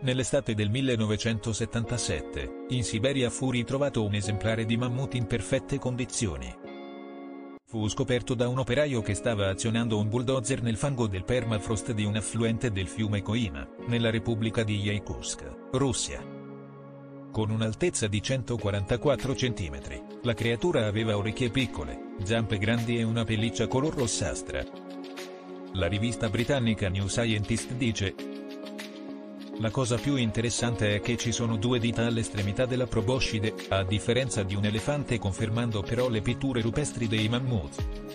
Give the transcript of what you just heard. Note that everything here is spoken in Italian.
Nell'estate del 1977, in Siberia fu ritrovato un esemplare di mammut in perfette condizioni. Fu scoperto da un operaio che stava azionando un bulldozer nel fango del permafrost di un affluente del fiume Koima, nella Repubblica di Yakutsk, Russia. Con un'altezza di 144 cm, la creatura aveva orecchie piccole, zampe grandi e una pelliccia color rossastra. La rivista britannica New Scientist dice, la cosa più interessante è che ci sono due dita all'estremità della proboscide, a differenza di un elefante confermando però le pitture rupestri dei mammut.